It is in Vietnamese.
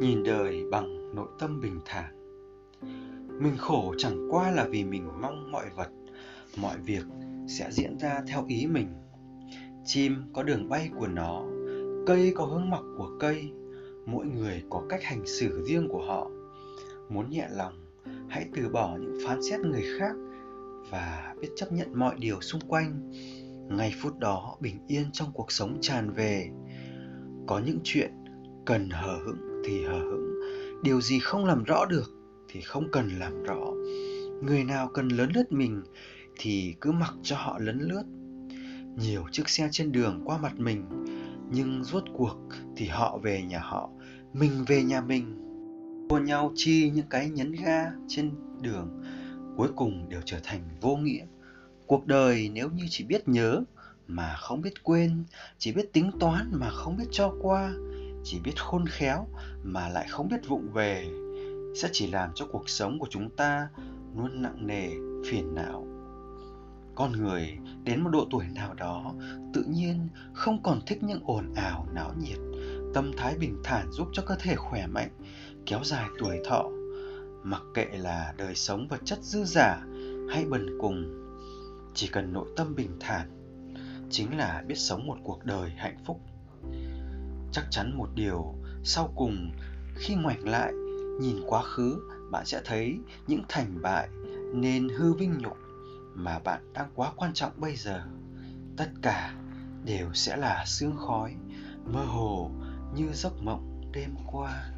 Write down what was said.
nhìn đời bằng nội tâm bình thản. Mình khổ chẳng qua là vì mình mong mọi vật, mọi việc sẽ diễn ra theo ý mình. Chim có đường bay của nó, cây có hướng mọc của cây, mỗi người có cách hành xử riêng của họ. Muốn nhẹ lòng, hãy từ bỏ những phán xét người khác và biết chấp nhận mọi điều xung quanh. Ngay phút đó bình yên trong cuộc sống tràn về. Có những chuyện cần hờ hững thì hờ hững. Điều gì không làm rõ được thì không cần làm rõ. Người nào cần lớn lướt mình thì cứ mặc cho họ lấn lướt. Nhiều chiếc xe trên đường qua mặt mình, nhưng rốt cuộc thì họ về nhà họ, mình về nhà mình. Đua nhau chi những cái nhấn ga trên đường, cuối cùng đều trở thành vô nghĩa. Cuộc đời nếu như chỉ biết nhớ mà không biết quên, chỉ biết tính toán mà không biết cho qua chỉ biết khôn khéo mà lại không biết vụng về, sẽ chỉ làm cho cuộc sống của chúng ta luôn nặng nề, phiền não. Con người đến một độ tuổi nào đó tự nhiên không còn thích những ồn ào, náo nhiệt, tâm thái bình thản giúp cho cơ thể khỏe mạnh, kéo dài tuổi thọ. Mặc kệ là đời sống vật chất dư giả hay bần cùng, chỉ cần nội tâm bình thản chính là biết sống một cuộc đời hạnh phúc chắc chắn một điều. Sau cùng, khi ngoảnh lại, nhìn quá khứ, bạn sẽ thấy những thành bại nên hư vinh nhục mà bạn đang quá quan trọng bây giờ. Tất cả đều sẽ là sương khói mơ hồ như giấc mộng đêm qua.